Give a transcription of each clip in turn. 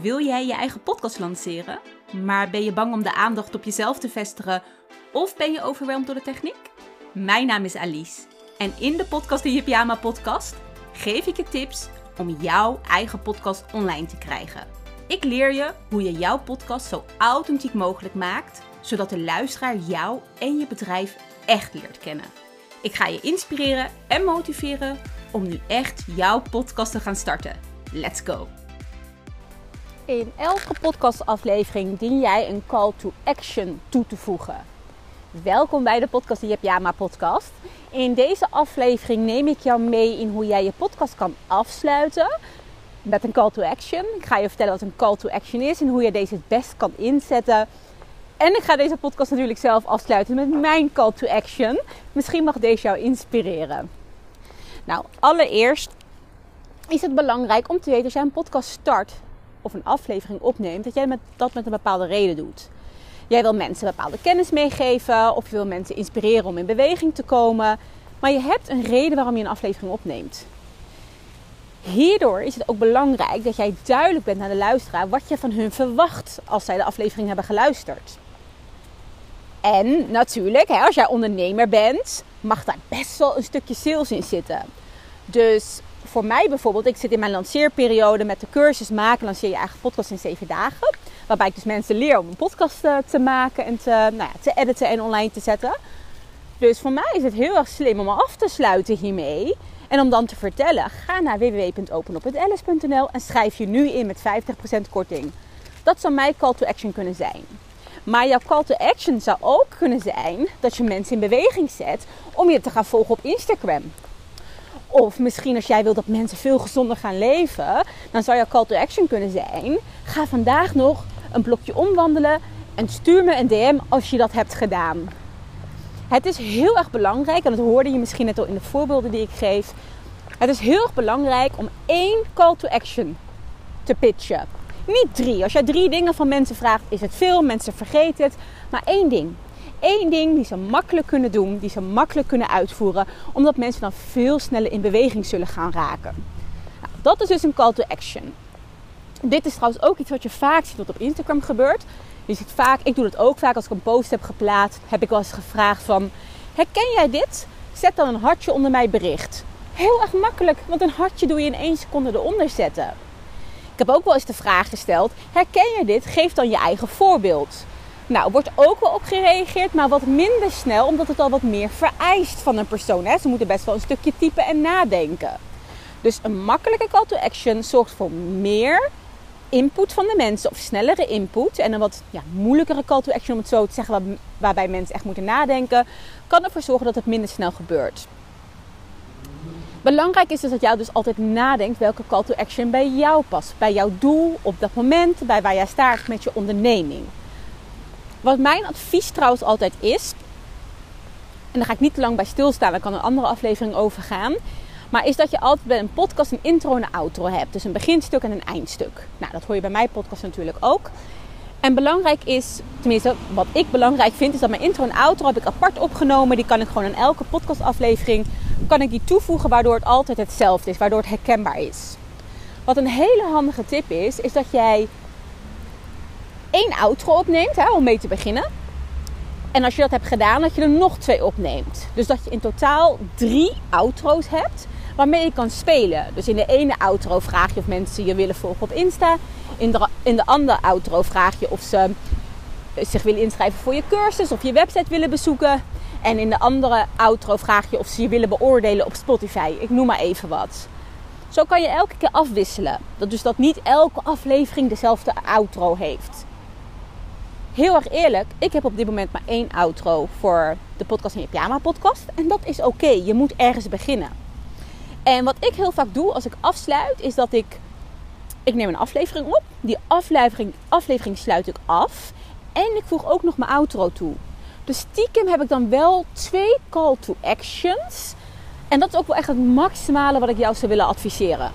Wil jij je eigen podcast lanceren, maar ben je bang om de aandacht op jezelf te vestigen of ben je overweldigd door de techniek? Mijn naam is Alice en in de podcast de Pyjama podcast geef ik je tips om jouw eigen podcast online te krijgen. Ik leer je hoe je jouw podcast zo authentiek mogelijk maakt, zodat de luisteraar jou en je bedrijf echt leert kennen. Ik ga je inspireren en motiveren om nu echt jouw podcast te gaan starten. Let's go! In elke podcastaflevering dien jij een call to action toe te voegen. Welkom bij de podcast die Jama podcast. In deze aflevering neem ik jou mee in hoe jij je podcast kan afsluiten met een call to action. Ik ga je vertellen wat een call to action is en hoe je deze het best kan inzetten. En ik ga deze podcast natuurlijk zelf afsluiten met mijn call to action. Misschien mag deze jou inspireren. Nou, allereerst is het belangrijk om te weten als jij een podcast start of een aflevering opneemt, dat jij met, dat met een bepaalde reden doet. Jij wil mensen bepaalde kennis meegeven of je wil mensen inspireren om in beweging te komen. Maar je hebt een reden waarom je een aflevering opneemt. Hierdoor is het ook belangrijk dat jij duidelijk bent naar de luisteraar wat je van hun verwacht als zij de aflevering hebben geluisterd. En natuurlijk, als jij ondernemer bent, mag daar best wel een stukje sales in zitten. Dus voor mij bijvoorbeeld, ik zit in mijn lanceerperiode met de cursus maken, lanceer je eigen podcast in 7 dagen. Waarbij ik dus mensen leer om een podcast eh, te maken en te, nou ja, te editen en online te zetten. Dus voor mij is het heel erg slim om af te sluiten hiermee. En om dan te vertellen, ga naar www.openophetalice.nl en schrijf je nu in met 50% korting. Dat zou mijn call to action kunnen zijn. Maar jouw call to action zou ook kunnen zijn dat je mensen in beweging zet om je te gaan volgen op Instagram. Of misschien als jij wilt dat mensen veel gezonder gaan leven, dan zou jouw call to action kunnen zijn: ga vandaag nog een blokje omwandelen en stuur me een DM als je dat hebt gedaan. Het is heel erg belangrijk, en dat hoorde je misschien net al in de voorbeelden die ik geef. Het is heel erg belangrijk om één call to action te pitchen. Niet drie. Als jij drie dingen van mensen vraagt, is het veel. Mensen vergeten het. Maar één ding. Eén ding die ze makkelijk kunnen doen, die ze makkelijk kunnen uitvoeren, omdat mensen dan veel sneller in beweging zullen gaan raken. Nou, dat is dus een call to action. Dit is trouwens ook iets wat je vaak ziet wat op Instagram gebeurt. Je ziet vaak, ik doe dat ook vaak als ik een post heb geplaatst, heb ik wel eens gevraagd van, herken jij dit? Zet dan een hartje onder mijn bericht. Heel erg makkelijk, want een hartje doe je in één seconde eronder zetten. Ik heb ook wel eens de vraag gesteld: herken je dit? Geef dan je eigen voorbeeld. Nou, wordt ook wel op gereageerd, maar wat minder snel, omdat het al wat meer vereist van een persoon. Hè? Ze moeten best wel een stukje typen en nadenken. Dus een makkelijke call to action zorgt voor meer input van de mensen of snellere input. En een wat ja, moeilijkere call to action, om het zo te zeggen, waarbij mensen echt moeten nadenken, kan ervoor zorgen dat het minder snel gebeurt. Belangrijk is dus dat jij dus altijd nadenkt welke call to action bij jou past. Bij jouw doel op dat moment, bij waar jij staat met je onderneming. Wat mijn advies trouwens altijd is, en daar ga ik niet te lang bij stilstaan, daar kan een andere aflevering over gaan. Maar is dat je altijd bij een podcast een intro en een outro hebt. Dus een beginstuk en een eindstuk. Nou, dat hoor je bij mijn podcast natuurlijk ook. En belangrijk is, tenminste wat ik belangrijk vind, is dat mijn intro en outro heb ik apart opgenomen. Die kan ik gewoon in elke podcastaflevering kan ik die toevoegen waardoor het altijd hetzelfde is, waardoor het herkenbaar is. Wat een hele handige tip is, is dat jij één outro opneemt hè, om mee te beginnen. En als je dat hebt gedaan, dat je er nog twee opneemt. Dus dat je in totaal drie outro's hebt waarmee je kan spelen. Dus in de ene outro vraag je of mensen je willen volgen op Insta. In de, in de andere outro vraag je of ze zich willen inschrijven voor je cursus of je website willen bezoeken. En in de andere outro vraag je of ze je willen beoordelen op Spotify. Ik noem maar even wat. Zo kan je elke keer afwisselen. Dat dus dat niet elke aflevering dezelfde outro heeft. Heel erg eerlijk, ik heb op dit moment maar één outro voor de podcast in je pyjama podcast. En dat is oké. Je moet ergens beginnen. En wat ik heel vaak doe als ik afsluit, is dat ik... Ik neem een aflevering op. Die aflevering, aflevering sluit ik af. En ik voeg ook nog mijn outro toe. Dus stiekem heb ik dan wel twee call to actions. En dat is ook wel echt het maximale wat ik jou zou willen adviseren.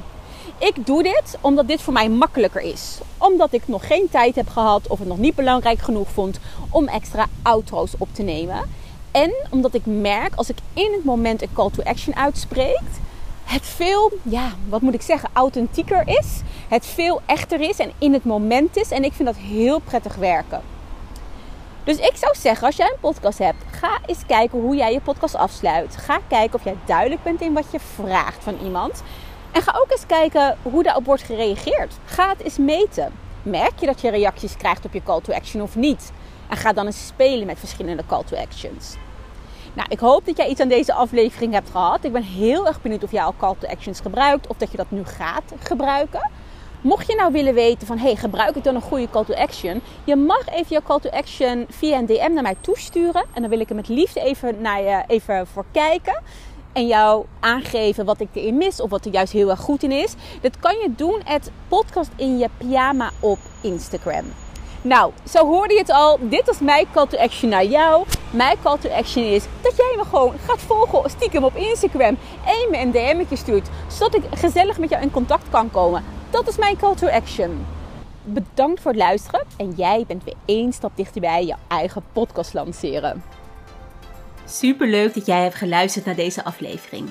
Ik doe dit omdat dit voor mij makkelijker is. Omdat ik nog geen tijd heb gehad of het nog niet belangrijk genoeg vond om extra outro's op te nemen. En omdat ik merk als ik in het moment een call to action uitspreek, het veel, ja, wat moet ik zeggen, authentieker is. Het veel echter is en in het moment is. En ik vind dat heel prettig werken. Dus ik zou zeggen, als jij een podcast hebt, ga eens kijken hoe jij je podcast afsluit. Ga kijken of jij duidelijk bent in wat je vraagt van iemand. En ga ook eens kijken hoe daarop wordt gereageerd. Ga het eens meten. Merk je dat je reacties krijgt op je call to action of niet? En ga dan eens spelen met verschillende call to actions. Nou, ik hoop dat jij iets aan deze aflevering hebt gehad. Ik ben heel erg benieuwd of jij al call to actions gebruikt of dat je dat nu gaat gebruiken. Mocht je nou willen weten van, hey, gebruik ik dan een goede call to action? Je mag even je call to action via een DM naar mij toesturen. En dan wil ik er met liefde even, naar je, even voor kijken. En jou aangeven wat ik erin mis of wat er juist heel erg goed in is. Dat kan je doen, het podcast in je pyjama op Instagram. Nou, zo hoorde je het al. Dit is mijn call to action naar jou. Mijn call to action is dat jij me gewoon gaat volgen stiekem op Instagram. En me een DM'tje stuurt. Zodat ik gezellig met jou in contact kan komen. Dat is mijn call to action. Bedankt voor het luisteren. En jij bent weer één stap dichterbij je eigen podcast lanceren. Super leuk dat jij hebt geluisterd naar deze aflevering.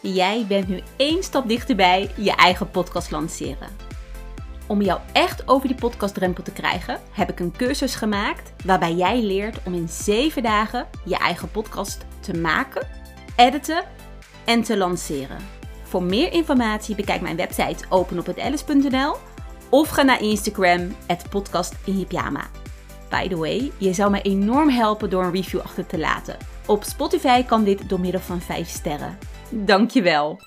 Jij bent nu één stap dichterbij je eigen podcast lanceren. Om jou echt over die podcastdrempel te krijgen, heb ik een cursus gemaakt waarbij jij leert om in 7 dagen je eigen podcast te maken, editen en te lanceren. Voor meer informatie bekijk mijn website openophetalice.nl of ga naar Instagram, het podcast in. By the way, je zou me enorm helpen door een review achter te laten. Op Spotify kan dit door middel van 5 sterren. Dankjewel!